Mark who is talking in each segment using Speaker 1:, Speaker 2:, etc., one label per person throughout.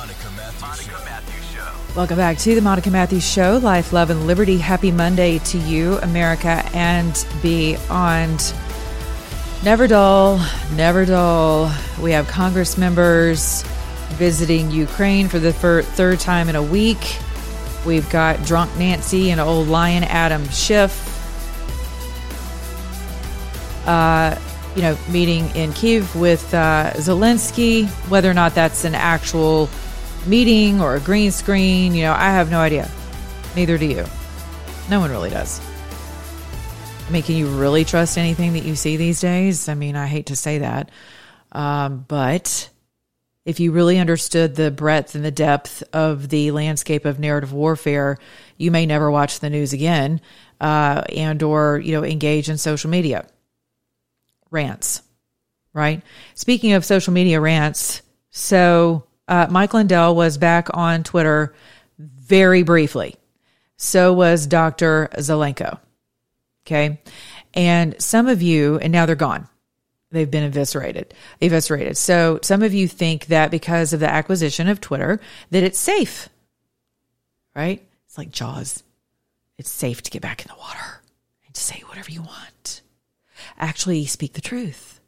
Speaker 1: The Monica Matthews Show.
Speaker 2: Welcome back to the Monica Matthews Show, Life, Love, and Liberty. Happy Monday to you, America, and beyond. Never dull, never dull. We have Congress members visiting Ukraine for the fir- third time in a week. We've got drunk Nancy and old lion Adam Schiff. Uh, you know, meeting in Kiev with uh, Zelensky. Whether or not that's an actual meeting or a green screen, you know, I have no idea. Neither do you. No one really does. I mean, can you really trust anything that you see these days? I mean, I hate to say that. Um, but if you really understood the breadth and the depth of the landscape of narrative warfare, you may never watch the news again uh, and or, you know, engage in social media rants, right? Speaking of social media rants, so uh, Mike Lindell was back on Twitter very briefly. So was Dr. Zelenko. Okay. And some of you, and now they're gone. They've been eviscerated, eviscerated. So some of you think that because of the acquisition of Twitter, that it's safe, right? It's like Jaws. It's safe to get back in the water and say whatever you want. Actually, speak the truth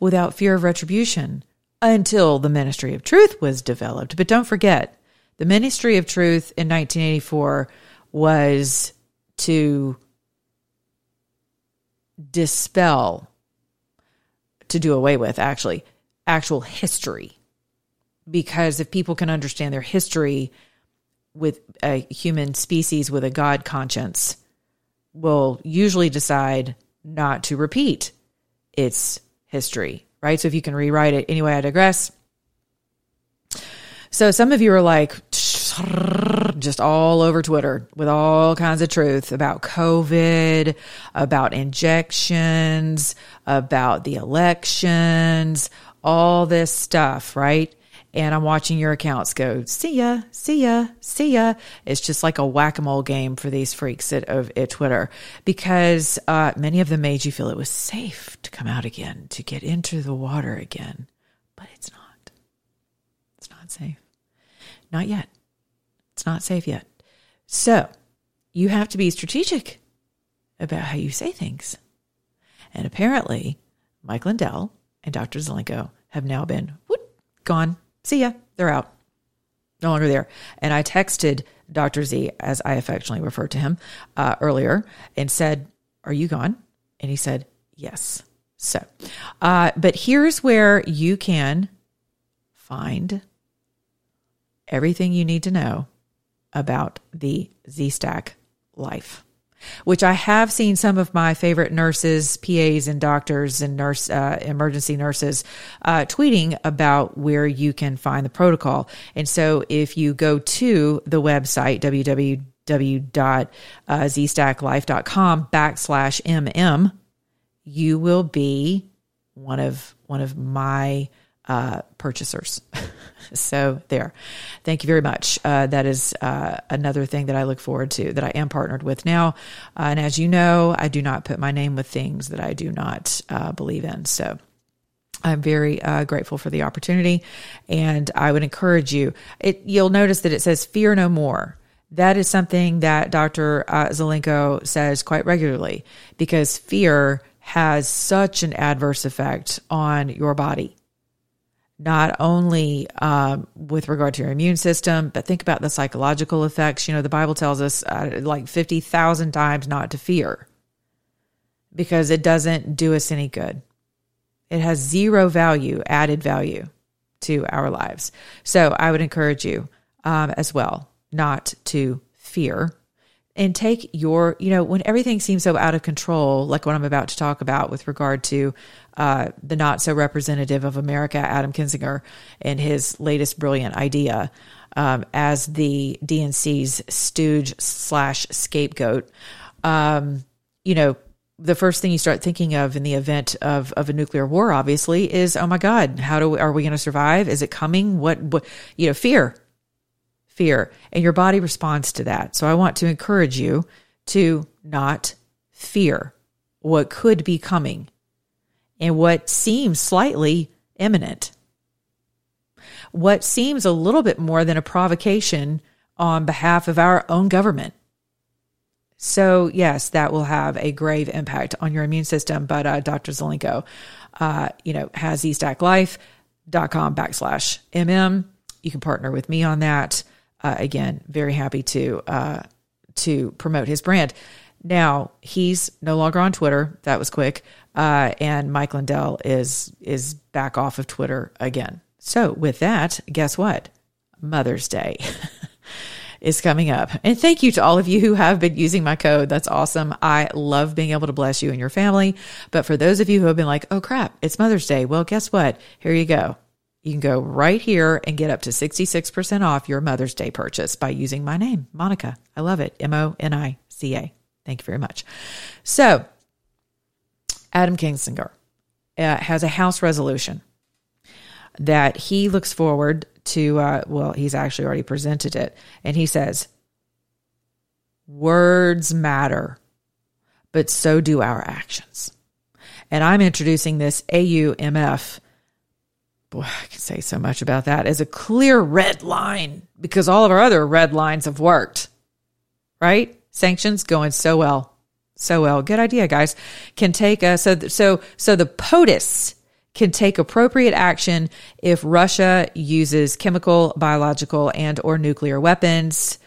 Speaker 2: without fear of retribution until the ministry of truth was developed. But don't forget, the ministry of truth in 1984 was to dispel, to do away with, actually, actual history. Because if people can understand their history with a human species with a God conscience, will usually decide not to repeat its history, right? So if you can rewrite it, anyway, I digress. So some of you are like just all over Twitter with all kinds of truth about COVID, about injections, about the elections, all this stuff, right? And I'm watching your accounts go, see ya, see ya, see ya. It's just like a whack a mole game for these freaks at, of, at Twitter because uh, many of them made you feel it was safe to come out again, to get into the water again. But it's not. It's not safe. Not yet. It's not safe yet. So you have to be strategic about how you say things. And apparently, Mike Lindell and Dr. Zelenko have now been whoop, gone. See ya. They're out. No longer there. And I texted Dr. Z, as I affectionately referred to him, uh, earlier and said, Are you gone? And he said, Yes. So, uh, but here's where you can find everything you need to know about the Z Stack life, which I have seen some of my favorite nurses, PAs, and doctors and nurse uh, emergency nurses uh, tweeting about where you can find the protocol. And so, if you go to the website www.zstacklife.com backslash mm, you will be one of one of my uh, purchasers. so there, thank you very much. Uh, that is uh, another thing that I look forward to that I am partnered with now. Uh, and as you know, I do not put my name with things that I do not uh, believe in. So. I'm very uh, grateful for the opportunity, and I would encourage you. It, you'll notice that it says "Fear no more." That is something that Dr. Uh, Zelenko says quite regularly because fear has such an adverse effect on your body not only um, with regard to your immune system, but think about the psychological effects. You know, the Bible tells us uh, like 50,000 times not to fear because it doesn't do us any good. It has zero value, added value to our lives. So I would encourage you um, as well not to fear and take your, you know, when everything seems so out of control, like what I'm about to talk about with regard to uh, the not so representative of America, Adam Kinzinger, and his latest brilliant idea. um, as the DNC's stooge slash scapegoat, um, you know, the first thing you start thinking of in the event of, of a nuclear war, obviously, is oh my God, how do we, are we going to survive? Is it coming? What, what, you know, fear, fear, and your body responds to that. So I want to encourage you to not fear what could be coming and what seems slightly imminent. What seems a little bit more than a provocation on behalf of our own government. So, yes, that will have a grave impact on your immune system. But uh, Dr. Zelenko, uh, you know, has zstacklife.com backslash MM. You can partner with me on that. Uh, again, very happy to uh, to promote his brand. Now he's no longer on Twitter. That was quick. Uh, and Mike Lindell is is back off of Twitter again. So with that, guess what? Mother's Day is coming up. And thank you to all of you who have been using my code. That's awesome. I love being able to bless you and your family. But for those of you who have been like, oh crap, it's Mother's Day. Well, guess what? Here you go. You can go right here and get up to 66% off your Mother's Day purchase by using my name, Monica. I love it. M O N I C A. Thank you very much. So, Adam Kinzinger uh, has a House resolution that he looks forward to. Uh, well, he's actually already presented it, and he says, Words matter, but so do our actions. And I'm introducing this AUMF. Boy, I can say so much about that as a clear red line because all of our other red lines have worked, right? Sanctions going so well. So well. Good idea, guys. Can take a, so, so, so the POTUS can take appropriate action if Russia uses chemical, biological, and or nuclear weapons.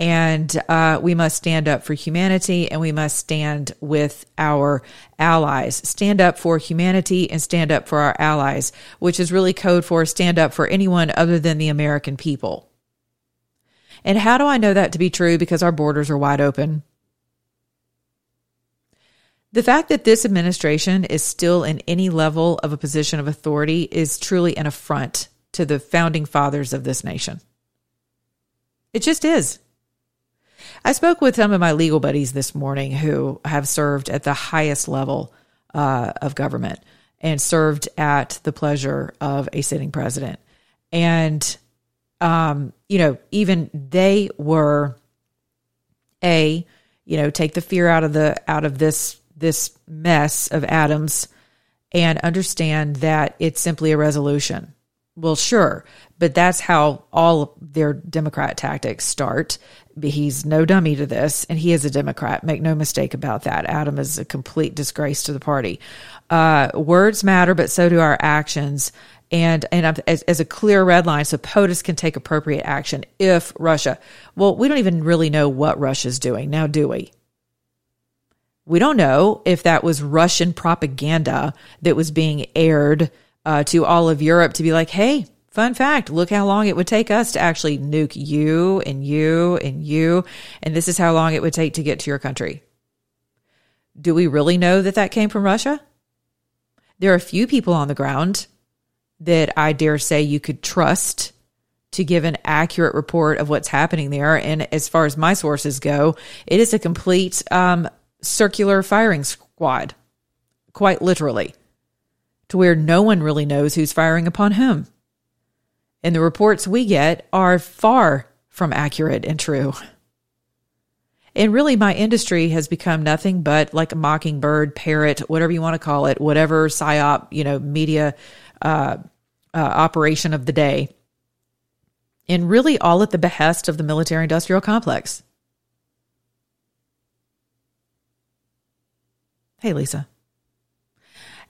Speaker 2: And uh, we must stand up for humanity and we must stand with our allies. Stand up for humanity and stand up for our allies, which is really code for stand up for anyone other than the American people. And how do I know that to be true? Because our borders are wide open. The fact that this administration is still in any level of a position of authority is truly an affront to the founding fathers of this nation. It just is. I spoke with some of my legal buddies this morning who have served at the highest level uh, of government and served at the pleasure of a sitting president. And um, you know, even they were a, you know, take the fear out of the out of this this mess of atoms and understand that it's simply a resolution. Well, sure, but that's how all their Democrat tactics start. He's no dummy to this, and he is a Democrat. Make no mistake about that. Adam is a complete disgrace to the party. Uh, words matter, but so do our actions and and as, as a clear red line, so POTUS can take appropriate action if Russia. Well, we don't even really know what Russia's doing now, do we? We don't know if that was Russian propaganda that was being aired uh, to all of Europe to be like, hey, fun fact, look how long it would take us to actually nuke you and you and you, and this is how long it would take to get to your country. Do we really know that that came from Russia? There are a few people on the ground that I dare say you could trust to give an accurate report of what's happening there. And as far as my sources go, it is a complete um, circular firing squad, quite literally, to where no one really knows who's firing upon whom. And the reports we get are far from accurate and true. And really, my industry has become nothing but like a mockingbird, parrot, whatever you want to call it, whatever psyop, you know, media uh, uh, operation of the day, and really all at the behest of the military industrial complex. Hey, Lisa.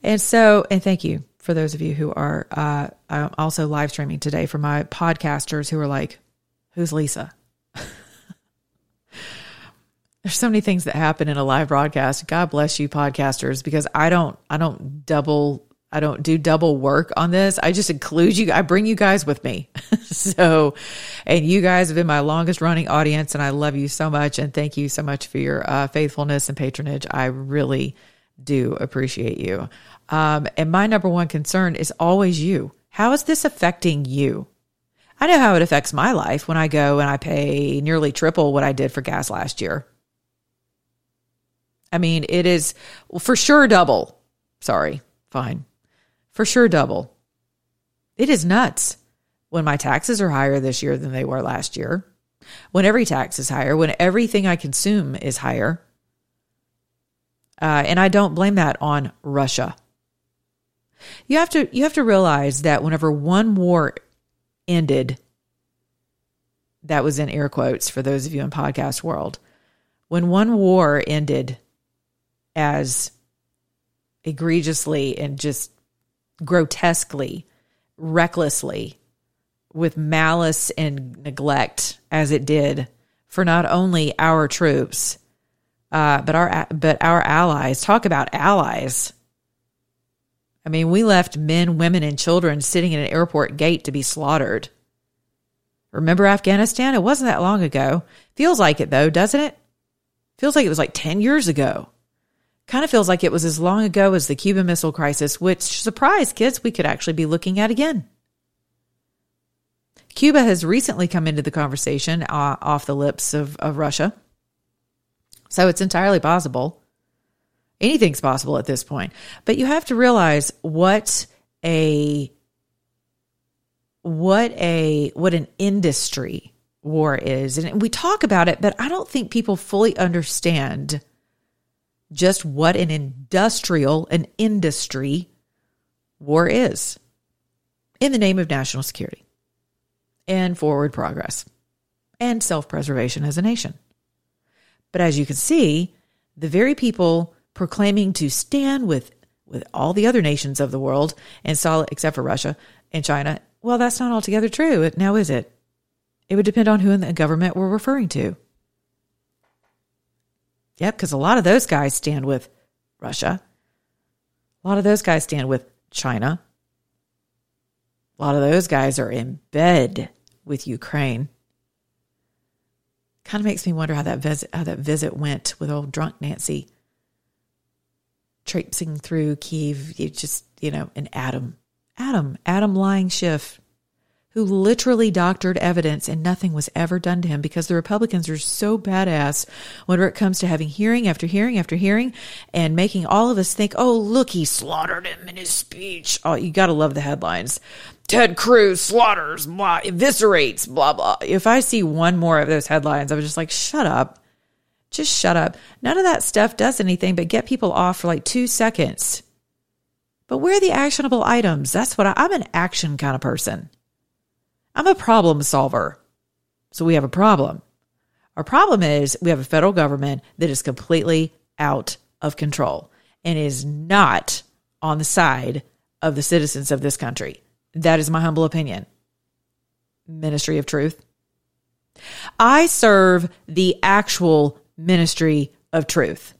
Speaker 2: And so, and thank you for those of you who are uh, I'm also live streaming today for my podcasters who are like, who's Lisa? There's so many things that happen in a live broadcast. God bless you, podcasters, because I don't, I don't double I don't do double work on this. I just include you. I bring you guys with me. so, and you guys have been my longest running audience and I love you so much. And thank you so much for your uh, faithfulness and patronage. I really do appreciate you. Um, and my number one concern is always you. How is this affecting you? I know how it affects my life when I go and I pay nearly triple what I did for gas last year. I mean, it is for sure double. Sorry, fine. For sure double. It is nuts when my taxes are higher this year than they were last year. When every tax is higher, when everything I consume is higher. Uh, and I don't blame that on Russia. You have to you have to realize that whenever one war ended, that was in air quotes for those of you in podcast world. When one war ended as egregiously and just grotesquely, recklessly, with malice and neglect as it did for not only our troops, uh, but our but our allies. Talk about allies. I mean, we left men, women, and children sitting in an airport gate to be slaughtered. Remember Afghanistan? It wasn't that long ago. Feels like it though, doesn't it? Feels like it was like 10 years ago. Kind of feels like it was as long ago as the Cuban Missile Crisis, which, surprise kids, we could actually be looking at again. Cuba has recently come into the conversation uh, off the lips of, of Russia. So it's entirely possible. Anything's possible at this point. But you have to realize what a what a what an industry war is. And we talk about it, but I don't think people fully understand just what an industrial, an industry war is in the name of national security and forward progress and self preservation as a nation. But as you can see, the very people proclaiming to stand with, with all the other nations of the world and solid, except for Russia and China, well, that's not altogether true. Now, is it? It would depend on who in the government we're referring to. Yep, because a lot of those guys stand with Russia. A lot of those guys stand with China. A lot of those guys are in bed with Ukraine. Kind of makes me wonder how that visit how that visit went with old drunk Nancy traipsing through Kiev. You just you know an Adam, Adam, Adam lying Schiff who literally doctored evidence and nothing was ever done to him because the Republicans are so badass whenever it comes to having hearing after hearing after hearing and making all of us think, oh, look, he slaughtered him in his speech. Oh, you got to love the headlines. Ted Cruz slaughters, blah, eviscerates, blah, blah. If I see one more of those headlines, I'm just like, shut up. Just shut up. None of that stuff does anything but get people off for like two seconds. But where are the actionable items? That's what I, I'm an action kind of person. I'm a problem solver. So we have a problem. Our problem is we have a federal government that is completely out of control and is not on the side of the citizens of this country. That is my humble opinion. Ministry of Truth. I serve the actual ministry of truth,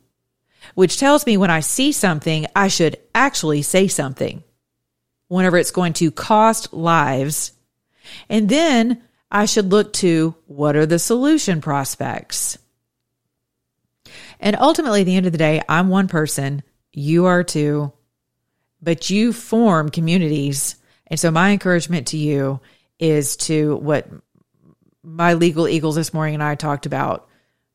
Speaker 2: which tells me when I see something, I should actually say something whenever it's going to cost lives. And then I should look to what are the solution prospects? And ultimately, at the end of the day, I'm one person, you are two, but you form communities. And so my encouragement to you is to what my legal eagles this morning and I talked about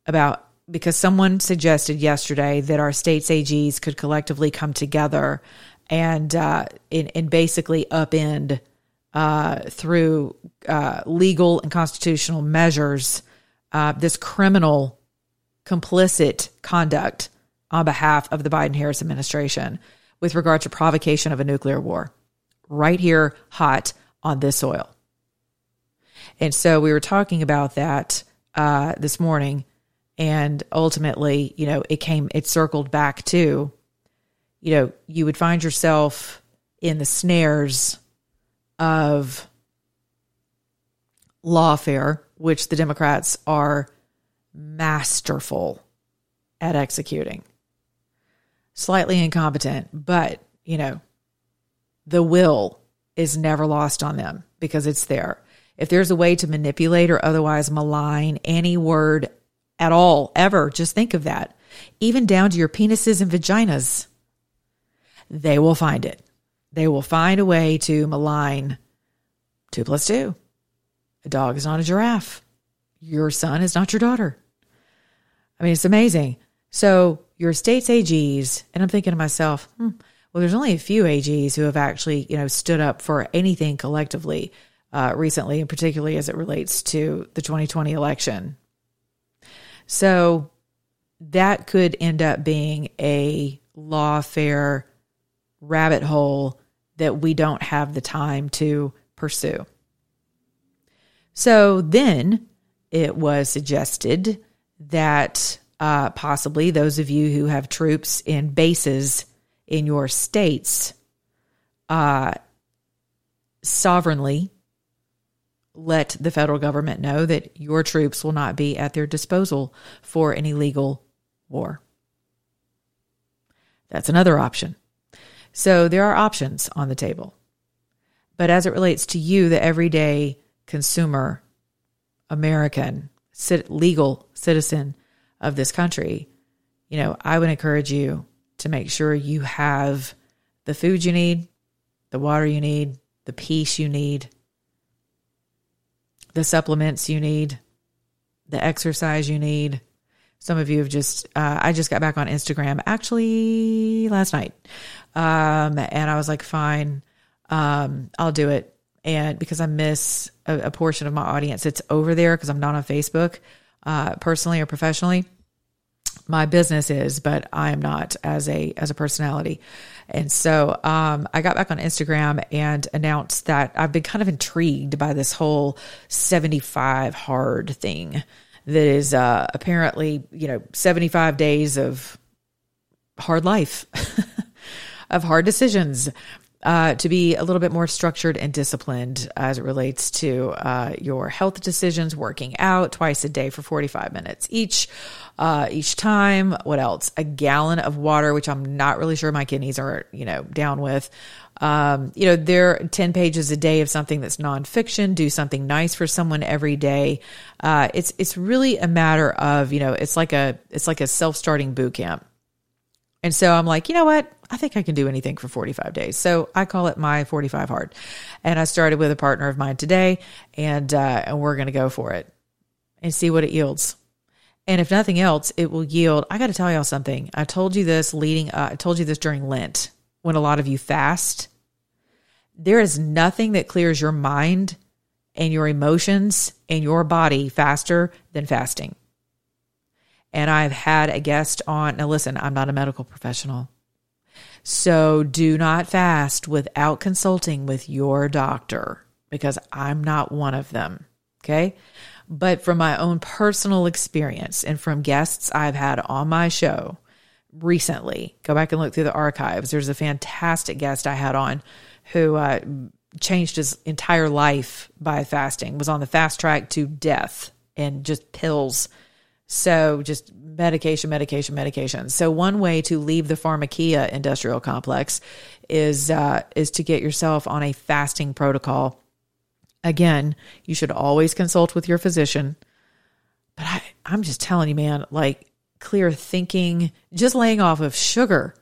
Speaker 2: about because someone suggested yesterday that our states AGs could collectively come together and uh, and, and basically upend uh, through uh, legal and constitutional measures uh, this criminal complicit conduct on behalf of the Biden Harris administration with regard to provocation of a nuclear war right here, hot on this soil. And so we were talking about that uh, this morning. And ultimately, you know, it came, it circled back to, you know, you would find yourself in the snares of lawfare, which the Democrats are masterful at executing. Slightly incompetent, but, you know, the will is never lost on them because it's there. If there's a way to manipulate or otherwise malign any word at all, ever, just think of that. Even down to your penises and vaginas, they will find it. They will find a way to malign two plus two. A dog is not a giraffe. Your son is not your daughter. I mean, it's amazing. So your state's AGs, and I'm thinking to myself, hmm, well, there's only a few AGs who have actually, you know, stood up for anything collectively uh, recently, and particularly as it relates to the 2020 election. So that could end up being a lawfare rabbit hole that we don't have the time to pursue. So then it was suggested that uh, possibly those of you who have troops in bases in your states uh, sovereignly let the federal government know that your troops will not be at their disposal for any legal war. That's another option. So there are options on the table. But as it relates to you, the everyday consumer, American, legal citizen of this country, you know, I would encourage you to make sure you have the food you need, the water you need, the peace you need, the supplements you need, the exercise you need. Some of you have just, uh, I just got back on Instagram actually last night. Um, and I was like, fine, um, I'll do it. And because I miss a, a portion of my audience, it's over there because I'm not on Facebook, uh, personally or professionally my business is, but I am not as a as a personality. And so um, I got back on Instagram and announced that I've been kind of intrigued by this whole 75 hard thing that is uh, apparently, you know, 75 days of hard life, of hard decisions, uh, to be a little bit more structured and disciplined as it relates to uh, your health decisions, working out twice a day for 45 minutes each, uh, each time. What else? A gallon of water, which I'm not really sure my kidneys are, you know, down with. Um, you know, there are 10 pages a day of something that's nonfiction. Do something nice for someone every day. Uh, it's, it's really a matter of, you know, it's like a, it's like a self-starting boot camp. And so I'm like, you know what? I think I can do anything for 45 days. So I call it my 45 hard. And I started with a partner of mine today and, uh, and we're going to go for it and see what it yields. And if nothing else, it will yield. I got to tell y'all something. I told you this leading, uh, I told you this during Lent when a lot of you fast. There is nothing that clears your mind and your emotions and your body faster than fasting. And I've had a guest on. Now, listen, I'm not a medical professional. So do not fast without consulting with your doctor because I'm not one of them. Okay. But from my own personal experience and from guests I've had on my show recently, go back and look through the archives. There's a fantastic guest I had on who uh, changed his entire life by fasting, was on the fast track to death and just pills so just medication, medication, medication. So one way to leave the pharmakia industrial complex is uh, is to get yourself on a fasting protocol. Again, you should always consult with your physician. But I, I'm just telling you, man, like clear thinking, just laying off of sugar.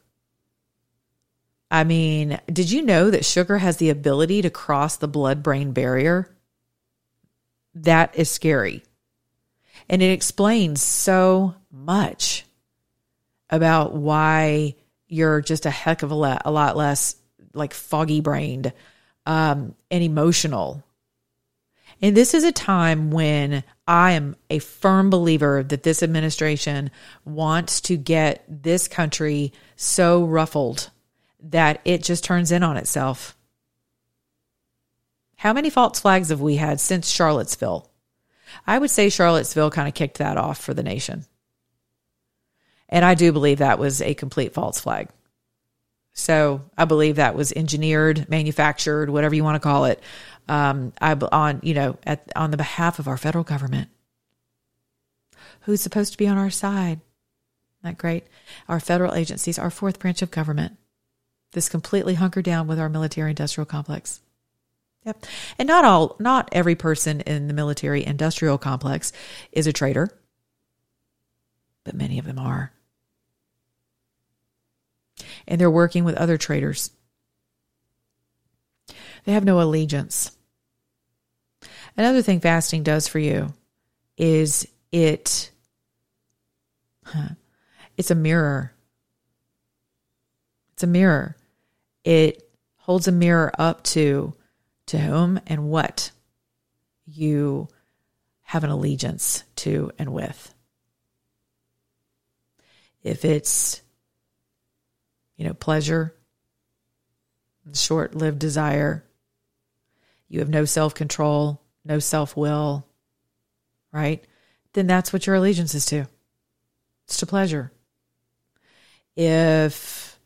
Speaker 2: I mean, did you know that sugar has the ability to cross the blood brain barrier? That is scary. And it explains so much about why you're just a heck of a lot, a lot less like foggy brained um, and emotional. And this is a time when I am a firm believer that this administration wants to get this country so ruffled that it just turns in on itself. How many false flags have we had since Charlottesville? I would say Charlottesville kind of kicked that off for the nation. And I do believe that was a complete false flag. So I believe that was engineered, manufactured, whatever you want to call it, um, I, on you know at, on the behalf of our federal government, who's supposed to be on our side. That great? Our federal agencies, our fourth branch of government, this completely hunkered down with our military industrial complex. Yep. And not all, not every person in the military industrial complex is a traitor, but many of them are. And they're working with other traders. They have no allegiance. Another thing fasting does for you is it it's a mirror. It's a mirror. It holds a mirror up to to whom and what you have an allegiance to and with. If it's you know, pleasure, short-lived desire, you have no self-control, no self-will, right? Then that's what your allegiance is to. It's to pleasure. If,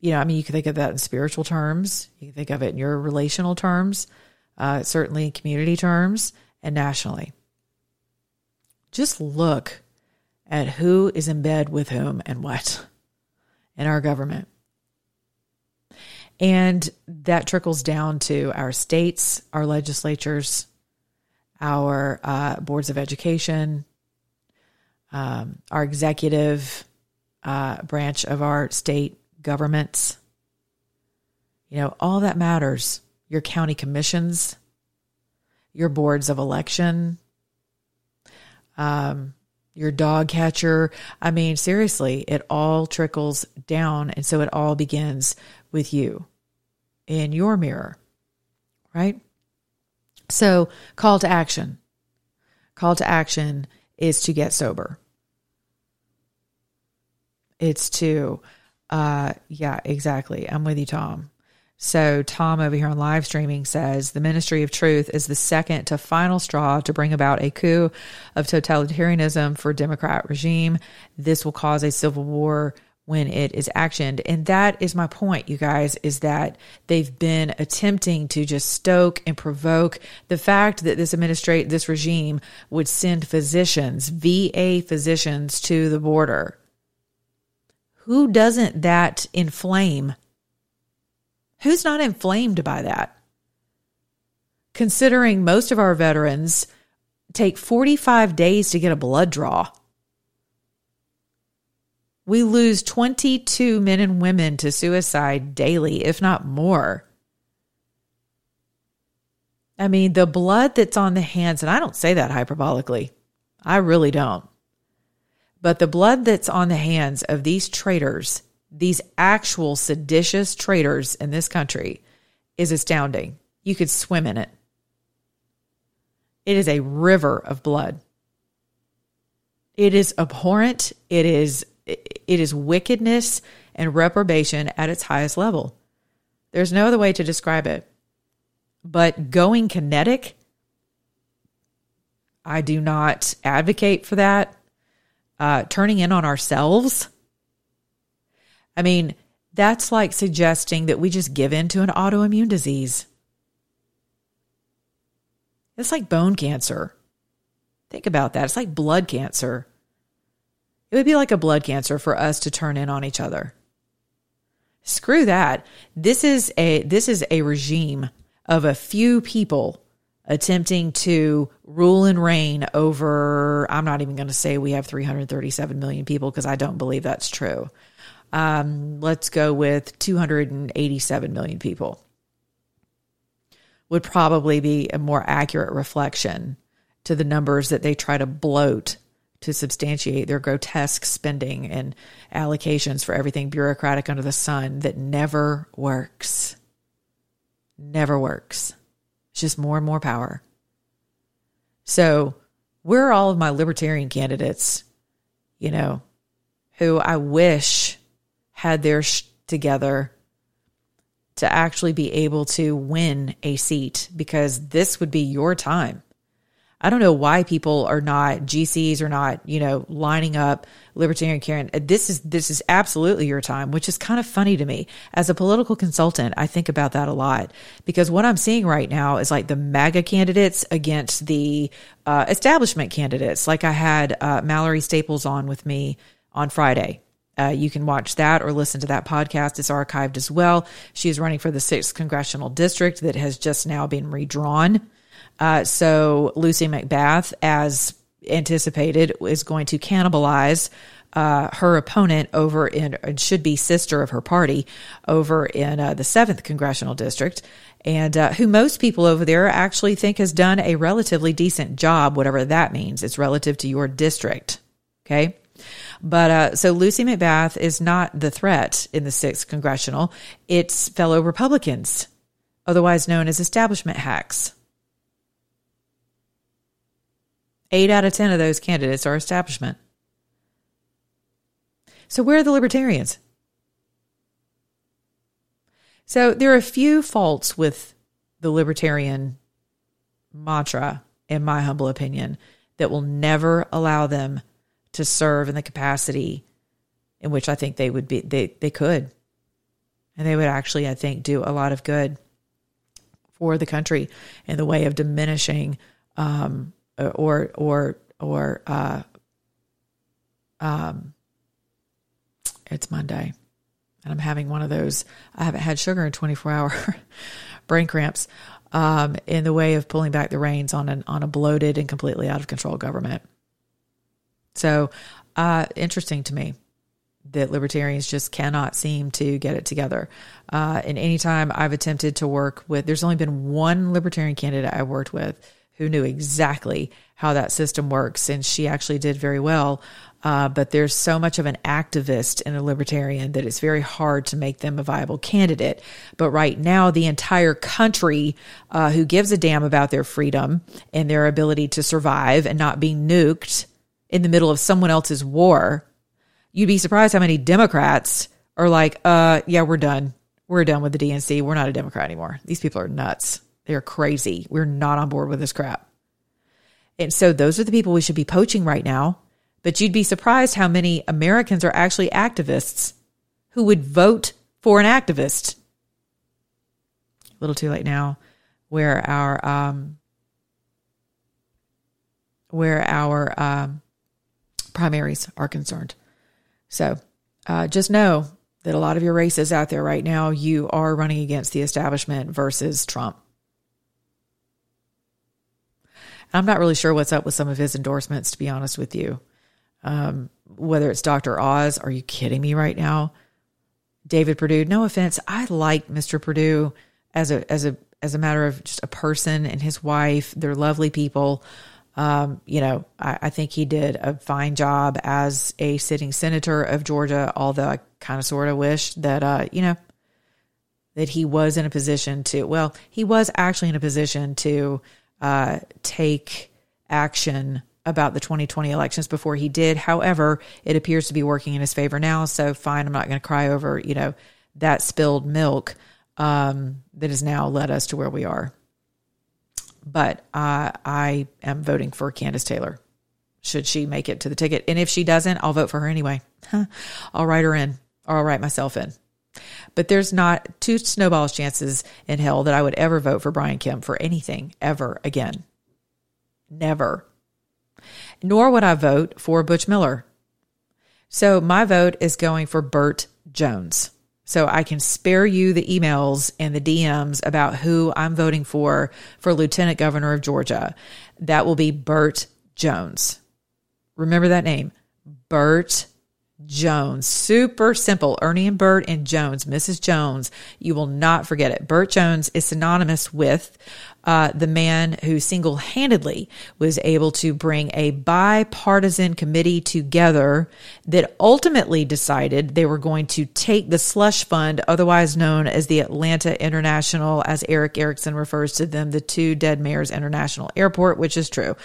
Speaker 2: you know, I mean, you can think of that in spiritual terms, you can think of it in your relational terms, uh, certainly in community terms, and nationally. Just look at who is in bed with whom and what in our government. And that trickles down to our states, our legislatures, our uh, boards of education, um, our executive uh, branch of our state governments. You know, all that matters. Your county commissions, your boards of election, um, your dog catcher. I mean, seriously, it all trickles down. And so it all begins with you in your mirror, right? So, call to action. Call to action is to get sober. It's to, uh, yeah, exactly. I'm with you, Tom. So, Tom over here on live streaming says the Ministry of Truth is the second to final straw to bring about a coup of totalitarianism for Democrat regime. This will cause a civil war when it is actioned. And that is my point, you guys, is that they've been attempting to just stoke and provoke the fact that this administrate this regime would send physicians, VA physicians to the border. Who doesn't that inflame? Who's not inflamed by that? Considering most of our veterans take 45 days to get a blood draw. We lose 22 men and women to suicide daily, if not more. I mean, the blood that's on the hands, and I don't say that hyperbolically, I really don't. But the blood that's on the hands of these traitors these actual seditious traitors in this country is astounding. You could swim in it. It is a river of blood. It is abhorrent. It is it is wickedness and reprobation at its highest level. There's no other way to describe it. But going kinetic, I do not advocate for that. Uh, turning in on ourselves, I mean, that's like suggesting that we just give in to an autoimmune disease. It's like bone cancer. Think about that. It's like blood cancer. It would be like a blood cancer for us to turn in on each other. Screw that. This is a this is a regime of a few people attempting to rule and reign over I'm not even going to say we have 337 million people because I don't believe that's true um, let's go with 287 million people, would probably be a more accurate reflection to the numbers that they try to bloat to substantiate their grotesque spending and allocations for everything bureaucratic under the sun that never works. Never works. It's just more and more power. So, where are all of my libertarian candidates, you know, who I wish had their sh- together to actually be able to win a seat because this would be your time. I don't know why people are not GCs are not, you know, lining up libertarian Karen. This is this is absolutely your time, which is kind of funny to me. As a political consultant, I think about that a lot because what I'm seeing right now is like the MAGA candidates against the uh, establishment candidates. Like I had uh, Mallory Staples on with me on Friday uh, you can watch that or listen to that podcast. It's archived as well. She is running for the sixth congressional district that has just now been redrawn. Uh, so Lucy McBath, as anticipated is going to cannibalize uh, her opponent over in and should be sister of her party over in uh, the seventh congressional district, and uh, who most people over there actually think has done a relatively decent job, whatever that means. It's relative to your district. Okay. But uh, so Lucy McBath is not the threat in the sixth congressional. It's fellow Republicans, otherwise known as establishment hacks. Eight out of 10 of those candidates are establishment. So, where are the libertarians? So, there are a few faults with the libertarian mantra, in my humble opinion, that will never allow them to serve in the capacity in which I think they would be, they, they could. And they would actually, I think, do a lot of good for the country in the way of diminishing um, or or or uh, um, it's Monday, and I'm having one of those. I haven't had sugar in 24 hour brain cramps. Um, in the way of pulling back the reins on an on a bloated and completely out of control government. So, uh, interesting to me that libertarians just cannot seem to get it together. Uh, and anytime I've attempted to work with, there's only been one libertarian candidate I worked with who knew exactly how that system works, and she actually did very well. Uh, but there's so much of an activist and a libertarian that it's very hard to make them a viable candidate. But right now, the entire country uh, who gives a damn about their freedom and their ability to survive and not be nuked in the middle of someone else's war, you'd be surprised how many Democrats are like, uh, yeah, we're done. We're done with the DNC. We're not a Democrat anymore. These people are nuts. They're crazy. We're not on board with this crap. And so those are the people we should be poaching right now. But you'd be surprised how many Americans are actually activists who would vote for an activist. A little too late now, where our um, where our um, primaries are concerned. So uh, just know that a lot of your races out there right now, you are running against the establishment versus Trump. I'm not really sure what's up with some of his endorsements, to be honest with you. Um, whether it's Dr. Oz, are you kidding me right now? David Perdue, no offense, I like Mr. Perdue as a as a as a matter of just a person and his wife. They're lovely people. Um, you know, I, I, think he did a fine job as a sitting senator of Georgia, although I kind of sort of wish that, uh, you know, that he was in a position to, well, he was actually in a position to uh, take action about the 2020 elections before he did. However, it appears to be working in his favor now. So fine, I'm not going to cry over, you know, that spilled milk um, that has now led us to where we are. But uh, I am voting for Kandiss Taylor. Should she make it to the ticket? And if she doesn't, I'll vote for her anyway. I'll write her in or I'll write myself in. But there's not two snowballs chances in hell that I would ever vote for Brian Kemp for anything ever again. Never. Nor would I vote for Butch Miller. So my vote is going for Burt Jones. So I can spare you the emails and the DMs about who I'm voting for for Lieutenant Governor of Georgia. That will be Burt Jones. Remember that name, Burt Jones. Super simple. Ernie and Bert and Jones, Mrs. Jones. You will not forget it. Burt Jones is synonymous with uh, the man who single handedly was able to bring a bipartisan committee together that ultimately decided they were going to take the slush fund, otherwise known as the Atlanta International, as Erick Erickson refers to them, the two dead mayors international airport, which is true.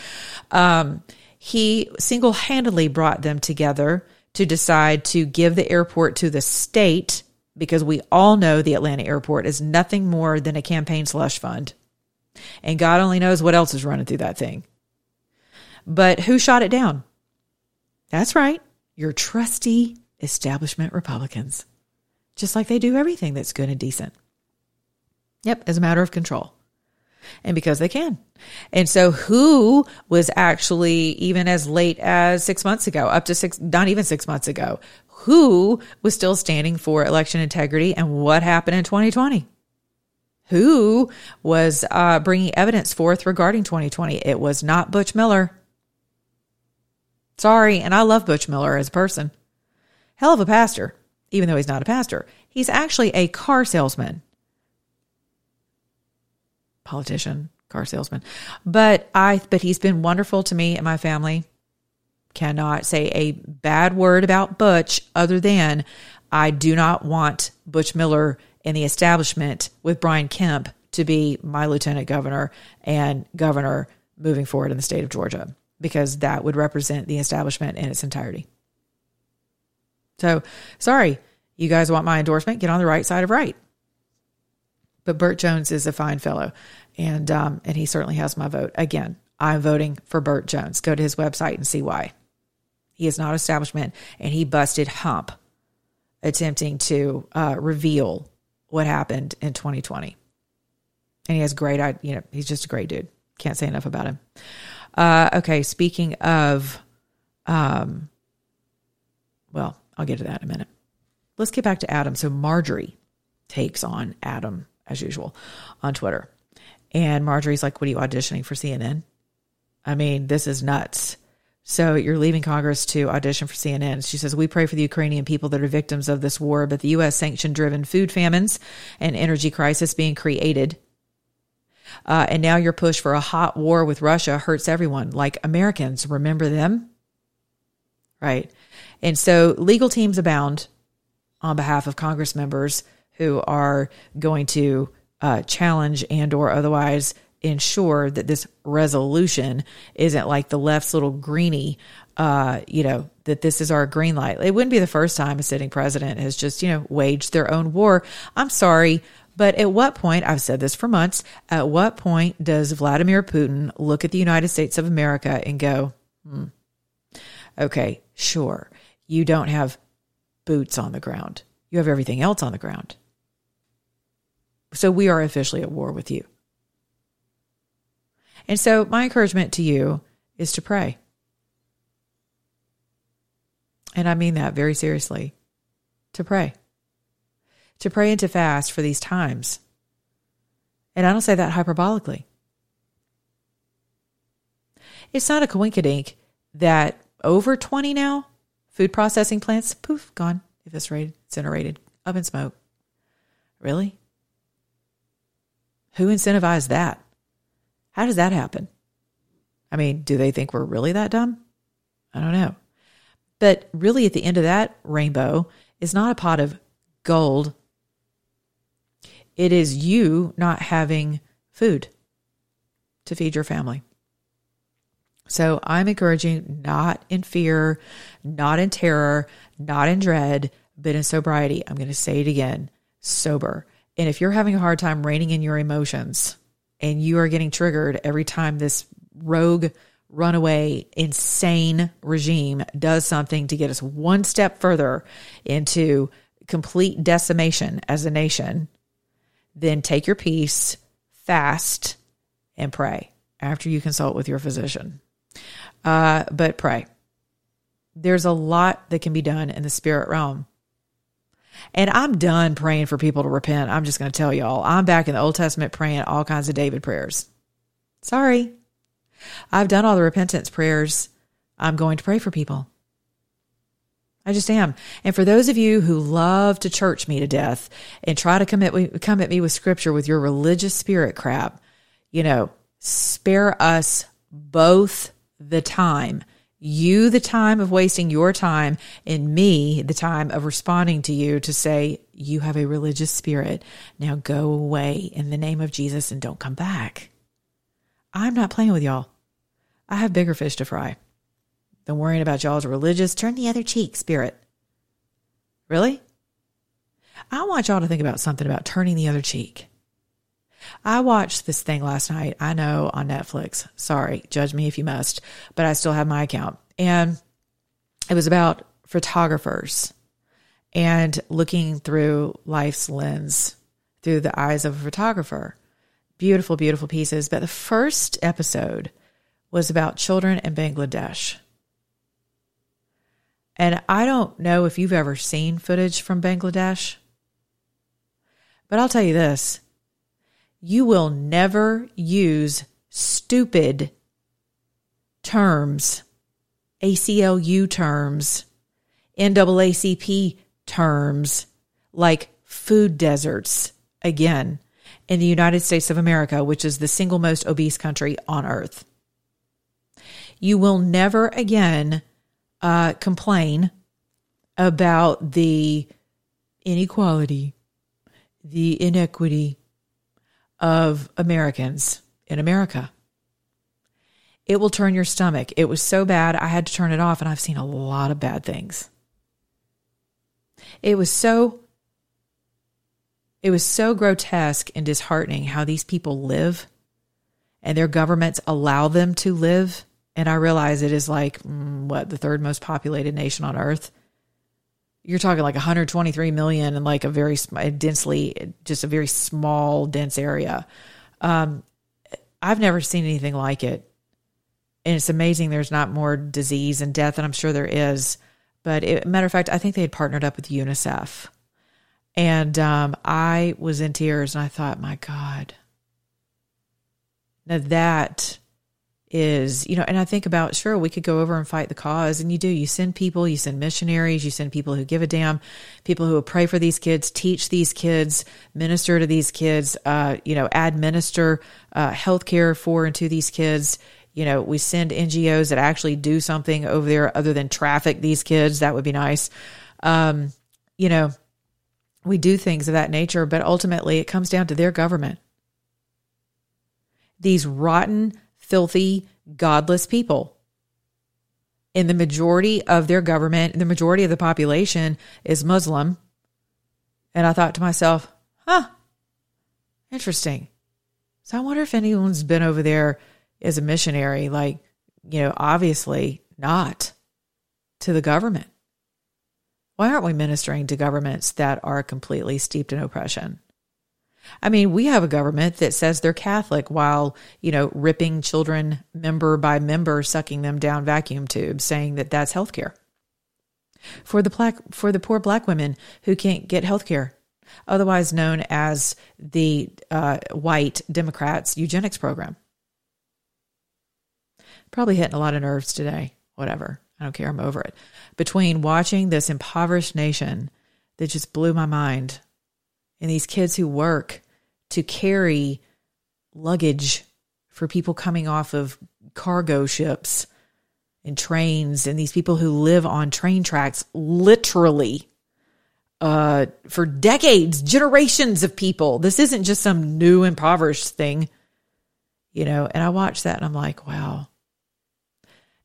Speaker 2: Um, he single handedly brought them together to decide to give the airport to the state because we all know the Atlanta airport is nothing more than a campaign slush fund. And God only knows what else is running through that thing. But who shot it down? That's right, your trusty establishment Republicans. Just like they do everything that's good and decent. Yep, as a matter of control and because they can. And so who was actually even as late as six months ago, up to six, not even six months ago, who was still standing for election integrity and what happened in 2020? Who was uh, bringing evidence forth regarding 2020? It was not Butch Miller. Sorry, and I love Butch Miller as a person. Hell of a pastor, even though he's not a pastor. He's actually a car salesman. Politician, car salesman. But I but he's been wonderful to me and my family. Cannot say a bad word about Butch other than I do not want Butch Miller in the establishment with Brian Kemp to be my lieutenant governor and governor moving forward in the state of Georgia because that would represent the establishment in its entirety. So, sorry, you guys want my endorsement? Get on the right side of right. But Burt Jones is a fine fellow, and um, and he certainly has my vote. Again, I'm voting for Burt Jones. Go to his website and see why. He is not establishment, and he busted hump attempting to uh, reveal what happened in 2020. And he has great, you know, he's just a great dude. Can't say enough about him. Uh, okay, speaking of, um, well, I'll get to that in a minute. Let's get back to Adam. So Marjorie takes on Adam as usual on Twitter. And Marjorie's like, What are you auditioning for CNN? I mean, this is nuts. So you're leaving Congress to audition for CNN. She says, We pray for the Ukrainian people that are victims of this war, but the U.S. sanction driven food famines and energy crisis being created uh, and now your push for a hot war with Russia hurts everyone, like Americans. Remember them? Right. And so legal teams abound on behalf of Congress members who are going to uh, challenge and or otherwise ensure that this resolution isn't like the left's little greenie uh, you know, that this is our green light. It wouldn't be the first time a sitting president has just, you know, waged their own war. I'm sorry, but at what point, I've said this for months, at what point does Vladimir Putin look at the United States of America and go, hmm, okay, sure, you don't have boots on the ground. You have everything else on the ground. So we are officially at war with you. And so my encouragement to you is to pray. And I mean that very seriously to pray to pray and to fast for these times. And I don't say that hyperbolically. It's not a coinkydink that over 20 now food processing plants, poof, gone, eviscerated, incinerated, up in smoke. Really? Who incentivized that? How does that happen? I mean, do they think we're really that dumb? I don't know. But really, at the end of that rainbow is not a pot of gold it is you not having food to feed your family. So I'm encouraging not in fear, not in terror, not in dread, but in sobriety. I'm going to say it again sober. And if you're having a hard time reining in your emotions and you are getting triggered every time this rogue, runaway, insane regime does something to get us one step further into complete decimation as a nation, then take your peace, fast, and pray after you consult with your physician. Uh, but pray. There's a lot that can be done in the spirit realm. And I'm done praying for people to repent. I'm just going to tell y'all, I'm back in the Old Testament praying all kinds of David prayers. Sorry. I've done all the repentance prayers. I'm going to pray for people. I just am. And for those of you who love to church me to death and try to come at, come at me with scripture with your religious spirit crap, you know, spare us both the time. You, the time of wasting your time, and me, the time of responding to you to say, You have a religious spirit. Now go away in the name of Jesus and don't come back. I'm not playing with y'all. I have bigger fish to fry than worrying about y'all's religious turn the other cheek spirit. Really? I want y'all to think about something about turning the other cheek. I watched this thing last night. I know on Netflix. Sorry, judge me if you must, but I still have my account. And it was about photographers and looking through life's lens through the eyes of a photographer. Beautiful, beautiful pieces. But the first episode was about children in Bangladesh. And I don't know if you've ever seen footage from Bangladesh, but I'll tell you this you will never use stupid terms ACLU terms, NAACP terms, like food deserts again in the United States of America, which is the single most obese country on earth. You will never again uh, complain about the inequality, the inequity of Americans in America. It will turn your stomach. It was so bad, I had to turn it off, and I've seen a lot of bad things. It was so it was so grotesque and disheartening how these people live and their governments allow them to live. And I realize it is like, mm, what, the third most populated nation on earth? You're talking like 123 million in like a very densely, just a very small, dense area. Um, I've never seen anything like it. And it's amazing there's not more disease and death, and I'm sure there is. But it, matter of fact, I think they had partnered up with UNICEF and um, I was in tears and I thought, my God. Now that is, you know, and I think about, sure, we could go over and fight the cause. And you do. You send people, you send missionaries, you send people who give a damn, people who will pray for these kids, teach these kids, minister to these kids, uh, you know, administer uh, health care for and to these kids. You know, we send NGOs that actually do something over there other than traffic these kids. That would be nice. Um, you know, we do things of that nature, but ultimately it comes down to their government. These rotten, filthy, godless people. And the majority of their government, the majority of the population is Muslim. And I thought to myself, huh, interesting. So I wonder if anyone's been over there as a missionary. Like, you know, obviously not to the government. Why aren't we ministering to governments that are completely steeped in oppression? I mean, we have a government that says they're Catholic while, you know, ripping children member by member, sucking them down vacuum tubes, saying that that's health care. For the black, for the poor black women who can't get health care, otherwise known as the uh, white Democrats' eugenics program. Probably hitting a lot of nerves today. Whatever. I don't care. I'm over it. Between watching this impoverished nation that just blew my mind and these kids who work to carry luggage for people coming off of cargo ships and trains and these people who live on train tracks literally uh, for decades, generations of people. This isn't just some new impoverished thing, you know. And I watch that and I'm like, wow,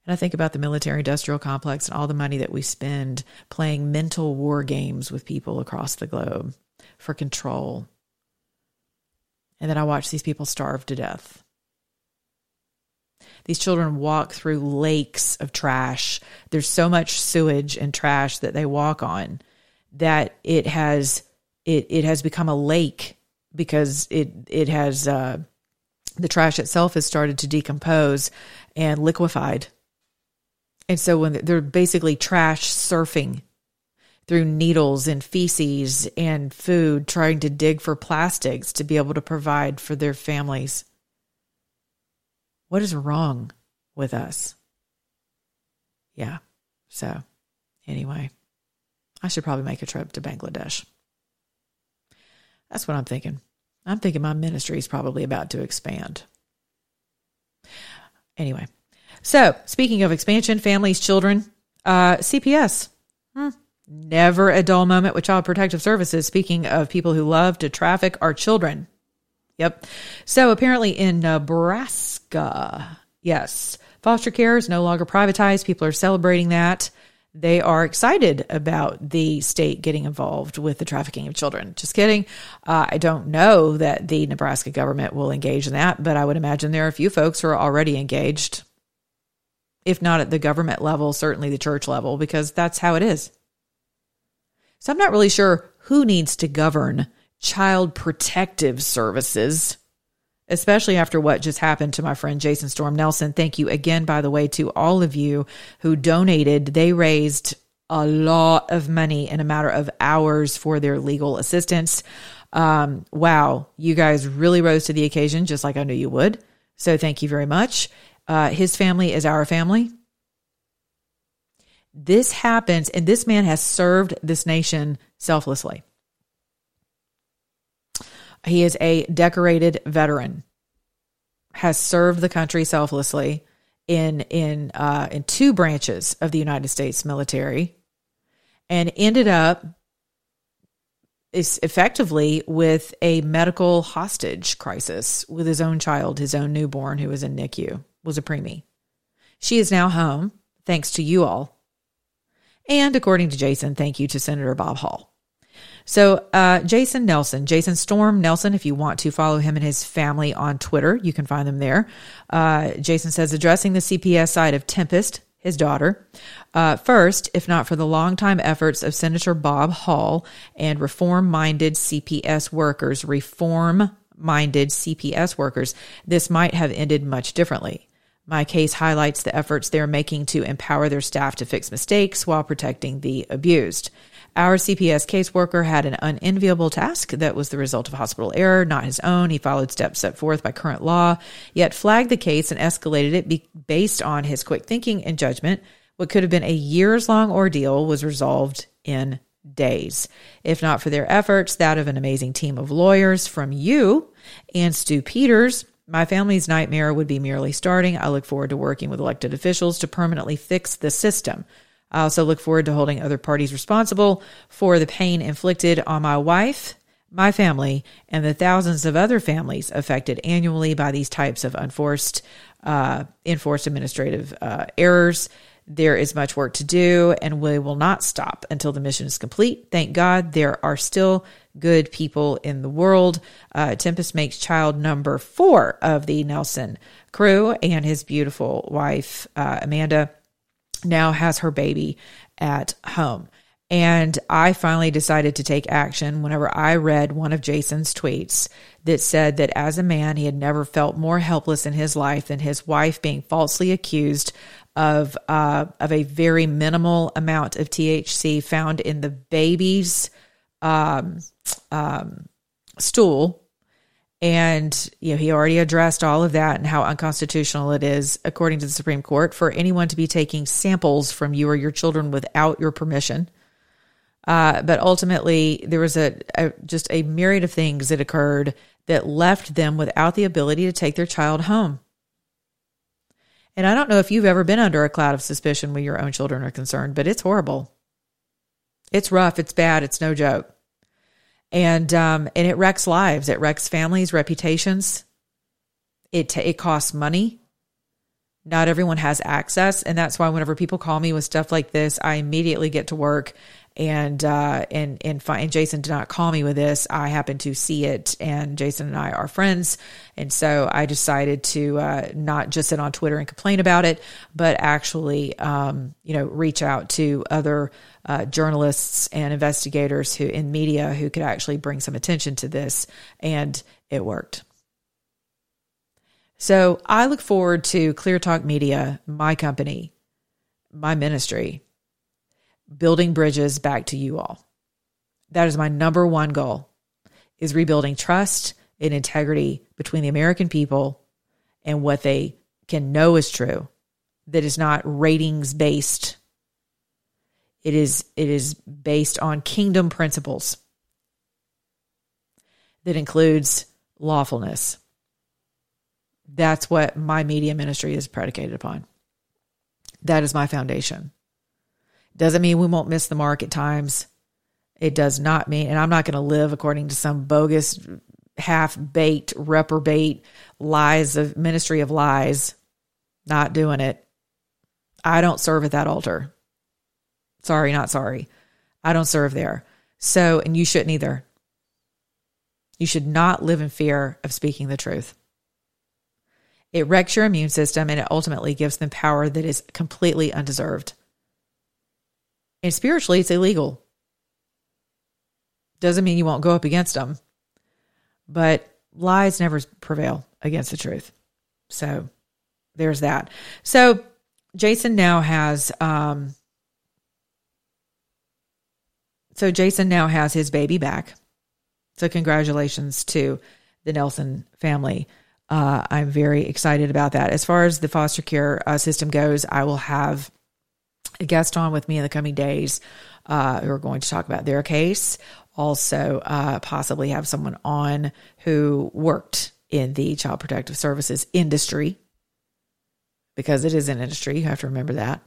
Speaker 2: and I think about the military industrial complex and all the money that we spend playing mental war games with people across the globe for control. And then I watch these people starve to death. These children walk through lakes of trash. There's so much sewage and trash that they walk on that it has it it has become a lake because it it has uh, the trash itself has started to decompose and liquefied and so when they're basically trash surfing through needles and feces and food, trying to dig for plastics to be able to provide for their families. What is wrong with us? Yeah. So, anyway, I should probably make a trip to Bangladesh. That's what I'm thinking. I'm thinking my ministry is probably about to expand. Anyway, so, speaking of expansion, families, children, uh, CPS. Hmm. Never a dull moment with Child Protective Services. Speaking of people who love to traffic our children. Yep. So, apparently in Nebraska, yes, foster care is no longer privatized. People are celebrating that. They are excited about the state getting involved with the trafficking of children. Just kidding. Uh, I don't know that the Nebraska government will engage in that, but I would imagine there are a few folks who are already engaged if not at the government level, certainly the church level, because that's how it is. So I'm not really sure who needs to govern child protective services, especially after what just happened to my friend Jason Storm Nelson. Thank you again, by the way, to all of you who donated. They raised a lot of money in a matter of hours for their legal assistance. Um, wow, you guys really rose to the occasion, just like I knew you would. So thank you very much. Uh, his family is our family. This happens, and this man has served this nation selflessly. He is a decorated veteran, has served the country selflessly in in uh, in two branches of the United States military, and ended up is effectively with a medical hostage crisis with his own child, his own newborn who was in NICU, was a preemie. She is now home, thanks to you all. And according to Jason, thank you to Senator Bob Hall. So, uh, Jason Nelson, Jason Storm Nelson, if you want to follow him and his family on Twitter, you can find them there. Uh, Jason says, addressing the CPS side of Tempest, his daughter. Uh, first, if not for the longtime efforts of Senator Bob Hall and reform minded CPS workers, reform minded CPS workers, this might have ended much differently. My case highlights the efforts they're making to empower their staff to fix mistakes while protecting the abused. Our CPS caseworker had an unenviable task that was the result of hospital error, not his own. He followed steps set forth by current law, yet flagged the case and escalated it be- based on his quick thinking and judgment. What could have been a years long ordeal was resolved in days. If not for their efforts, that of an amazing team of lawyers from you and Stu Peters, my family's nightmare would be merely starting. I look forward to working with elected officials to permanently fix the system. I also look forward to holding other parties responsible for the pain inflicted on my wife, my family, and the thousands of other families affected annually by these types of unforced, uh, enforced administrative uh, errors. There is much work to do, and we will not stop until the mission is complete. Thank God there are still good people in the world. Uh, Tempest makes child number four of the Nelson crew, and his beautiful wife, uh, Amanda now has her baby at home. And I finally decided to take action whenever I read one of Jason's tweets that said that as a man, he had never felt more helpless in his life than his wife being falsely accused of uh, of a very minimal amount of THC found in the baby's um, um, stool and you know, he already addressed all of that and how unconstitutional it is, according to the Supreme Court, for anyone to be taking samples from you or your children without your permission. Uh, but ultimately, there was a, a just a myriad of things that occurred that left them without the ability to take their child home. And I don't know if you've ever been under a cloud of suspicion when your own children are concerned, but it's horrible. It's rough. It's bad. It's no joke and um, and it wrecks lives. It wrecks families, reputations. It t- it costs money. Not everyone has access, and that's why whenever people call me with stuff like this, I immediately get to work and uh, and and find. And Jason did not call me with this. I happened to see it, and Jason and I are friends, and so I decided to uh, not just sit on Twitter and complain about it, but actually, um, you know, reach out to other uh, journalists and investigators who in media who could actually bring some attention to this, and it worked. So I look forward to Clear Talk Media, my company, my ministry, building bridges back to you all. That is my number one goal is rebuilding trust and integrity between the American people and what they can know is true that is not ratings based it is it is based on kingdom principles that includes lawfulness. That's what my media ministry is predicated upon. That is my foundation. Doesn't mean we won't miss the mark at times. It does not mean, and I'm not going to live according to some bogus, half baked, reprobate lies of ministry of lies. Not doing it. I don't serve at that altar. Sorry, not sorry. I don't serve there. So, and you shouldn't either. You should not live in fear of speaking the truth. It wrecks your immune system and it ultimately gives them power that is completely undeserved. And spiritually, it's illegal. Doesn't mean you won't go up against them, but lies never prevail against the truth. So there's that. So Jason now has um, so Jason now has his baby back. So congratulations to the Nelson family. Uh, I'm very excited about that. As far as the foster care uh, system goes, I will have a guest on with me in the coming days uh, who are going to talk about their case. Also, uh, possibly have someone on who worked in the child protective services industry because it is an industry. You have to remember that.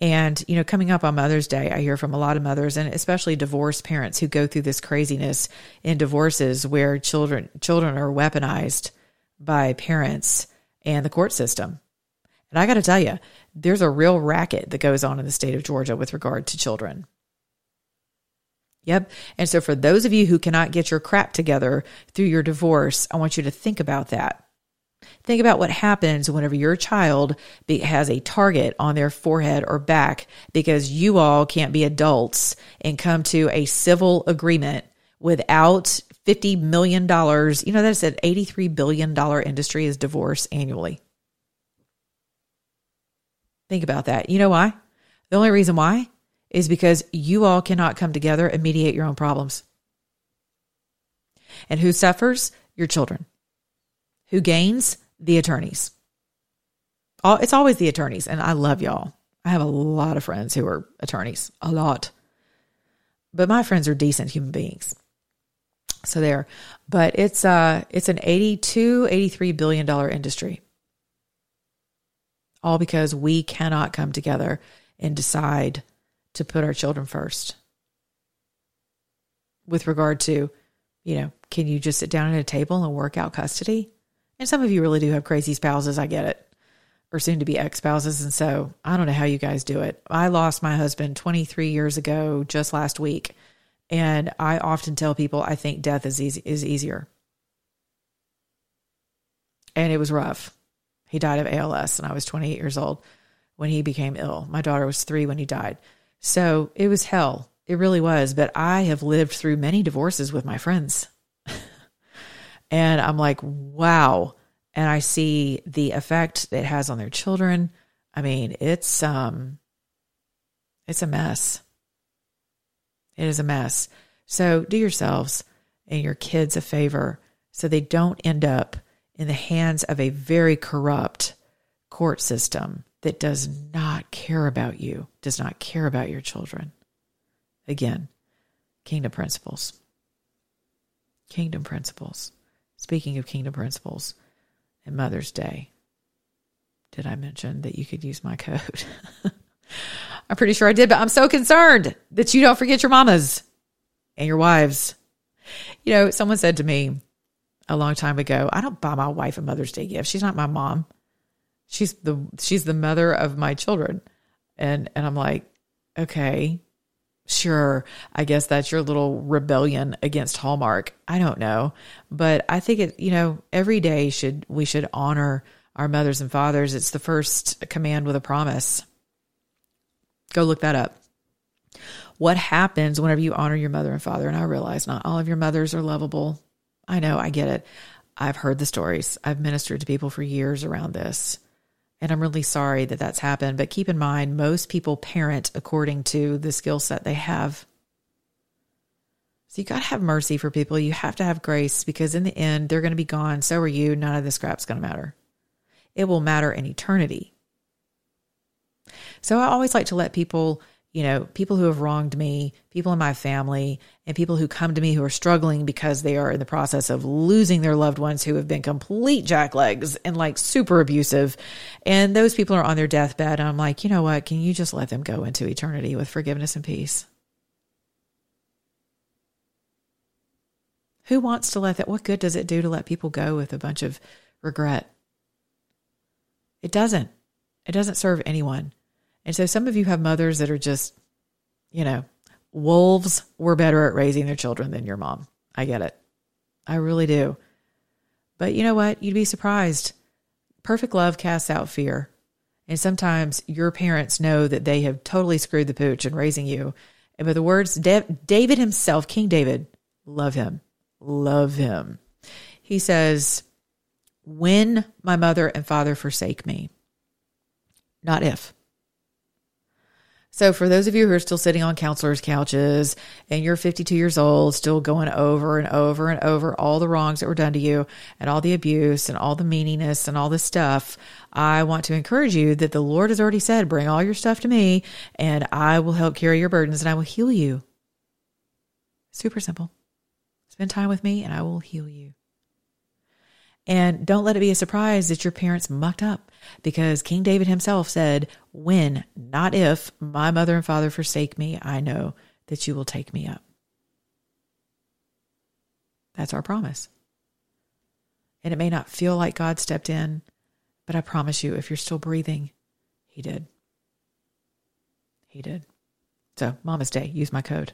Speaker 2: And, you know, coming up on Mother's Day, I hear from a lot of mothers and especially divorced parents who go through this craziness in divorces where children children are weaponized by parents and the court system. And I got to tell you, there's a real racket that goes on in the state of Georgia with regard to children. Yep. And so for those of you who cannot get your crap together through your divorce, I want you to think about that. Think about what happens whenever your child has a target on their forehead or back because you all can't be adults and come to a civil agreement without $50 million. You know, that's an $83 billion industry is divorce annually. Think about that. You know why? The only reason why is because you all cannot come together and mediate your own problems. And who suffers? Your children. Who gains? The attorneys. It's always the attorneys. And I love y'all. I have a lot of friends who are attorneys, a lot. But my friends are decent human beings. So there. But it's uh it's an 82 83 billion dollar industry. All because we cannot come together and decide to put our children first. With regard to, you know, can you just sit down at a table and work out custody? And some of you really do have crazy spouses, I get it, or soon to be ex spouses. And so I don't know how you guys do it. I lost my husband 23 years ago, just last week. And I often tell people I think death is easy, is easier. And it was rough. He died of ALS, and I was 28 years old when he became ill. My daughter was three when he died. So it was hell. It really was. But I have lived through many divorces with my friends. And I'm like, wow. And I see the effect it has on their children. I mean, it's um it's a mess. It is a mess. So do yourselves and your kids a favor so they don't end up in the hands of a very corrupt court system that does not care about you, does not care about your children. Again, kingdom principles. Kingdom principles. Speaking of kingdom principles and Mother's Day, did I mention that you could use my code? I'm pretty sure I did, but I'm so concerned that you don't forget your mamas and your wives. You know, someone said to me, a long time ago. I don't buy my wife a Mother's Day gift. She's not my mom. She's the she's the mother of my children. And and I'm like, okay, sure. I guess that's your little rebellion against Hallmark. I don't know. But I think it, you know, every day should we should honor our mothers and fathers. It's the first command with a promise. Go look that up. What happens whenever you honor your mother and father? And I realize not all of your mothers are lovable. I know, I get it. I've heard the stories. I've ministered to people for years around this. And I'm really sorry that that's happened. But keep in mind, most people parent according to the skill set they have. So you got to have mercy for people. You have to have grace because in the end, they're going to be gone. So are you. None of this crap's going to matter. It will matter in eternity. So I always like to let people you know, people who have wronged me, people in my family, and people who come to me who are struggling because they are in the process of losing their loved ones who have been complete jacklegs and like super abusive. And those people are on their deathbed. And I'm like, you know what? Can you just let them go into eternity with forgiveness and peace? Who wants to let that? What good does it do to let people go with a bunch of regret? It doesn't. It doesn't serve anyone. And so some of you have mothers that are just, you know, wolves were better at raising their children than your mom. I get it. I really do. But you know what? You'd be surprised. Perfect love casts out fear. And sometimes your parents know that they have totally screwed the pooch in raising you. And by the words, David himself, King David, love him, love him. He says, When my mother and father forsake me, not if. So, for those of you who are still sitting on counselors' couches and you're 52 years old, still going over and over and over all the wrongs that were done to you and all the abuse and all the meaniness and all the stuff, I want to encourage you that the Lord has already said, Bring all your stuff to me and I will help carry your burdens and I will heal you. Super simple. Spend time with me and I will heal you. And don't let it be a surprise that your parents mucked up because King David himself said, When, not if, my mother and father forsake me, I know that you will take me up. That's our promise. And it may not feel like God stepped in, but I promise you, if you're still breathing, He did. He did. So, Mama's Day, use my code,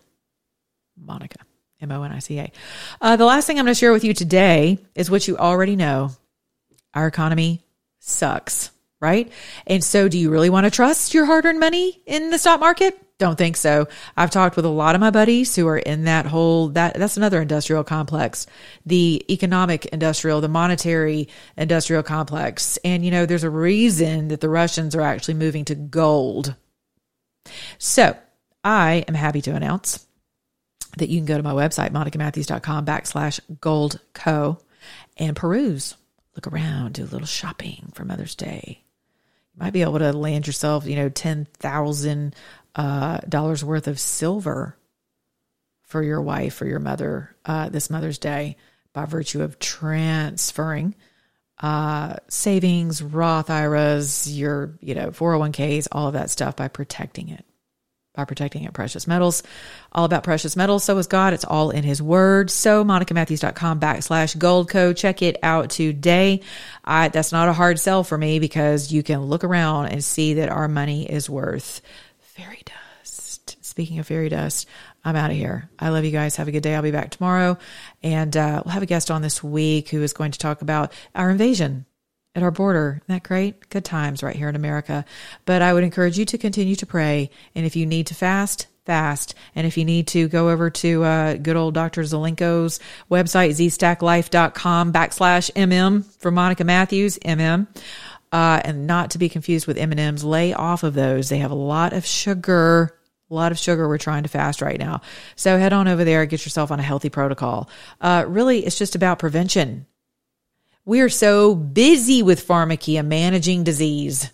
Speaker 2: Monica. M O N I C A. Uh, the last thing I'm going to share with you today is what you already know. Our economy sucks, right? And so, do you really want to trust your hard earned money in the stock market? Don't think so. I've talked with a lot of my buddies who are in that whole that that's another industrial complex, the economic industrial, the monetary industrial complex. And you know, there's a reason that the Russians are actually moving to gold. So, I am happy to announce that you can go to my website, monicamatthews.com backslash gold co and peruse, look around, do a little shopping for Mother's Day. You might be able to land yourself, you know, $10,000 uh, worth of silver for your wife or your mother uh, this Mother's Day by virtue of transferring uh, savings, Roth IRAs, your, you know, 401ks, all of that stuff by protecting it by protecting it. Precious metals, all about precious metals. So is God. It's all in his word. So monicamatthews.com backslash gold code. Check it out today. I, that's not a hard sell for me because you can look around and see that our money is worth fairy dust. Speaking of fairy dust, I'm out of here. I love you guys. Have a good day. I'll be back tomorrow. And uh, we'll have a guest on this week who is going to talk about our invasion at our border. Isn't that great? Good times right here in America. But I would encourage you to continue to pray. And if you need to fast, fast. And if you need to go over to uh, good old Dr. Zelenko's website, zstacklife.com backslash MM for Monica Matthews, MM. Uh, and not to be confused with M&Ms, lay off of those. They have a lot of sugar, a lot of sugar we're trying to fast right now. So head on over there, get yourself on a healthy protocol. Uh, really, it's just about prevention we are so busy with pharmakeia managing disease.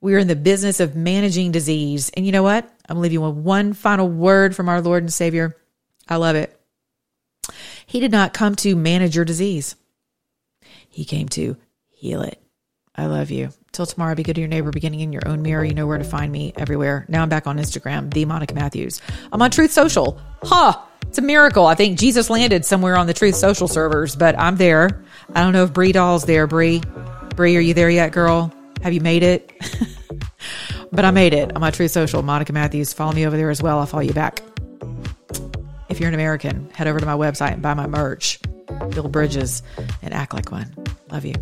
Speaker 2: We are in the business of managing disease. And you know what? I'm leaving you with one final word from our Lord and Savior. I love it. He did not come to manage your disease, He came to heal it. I love you. Till tomorrow, be good to your neighbor, beginning in your own mirror. You know where to find me everywhere. Now I'm back on Instagram, the Monica Matthews. I'm on Truth Social. Ha! Huh. It's a miracle. I think Jesus landed somewhere on the Truth Social servers, but I'm there. I don't know if Bree Dail's there. Bree, Bree, are you there yet, girl? Have you made it? but I made it on my True Social. Monica Matthews. Follow me over there as well. I'll follow you back. If you're an American, head over to my website and buy my merch. Build bridges and act like one. Love you.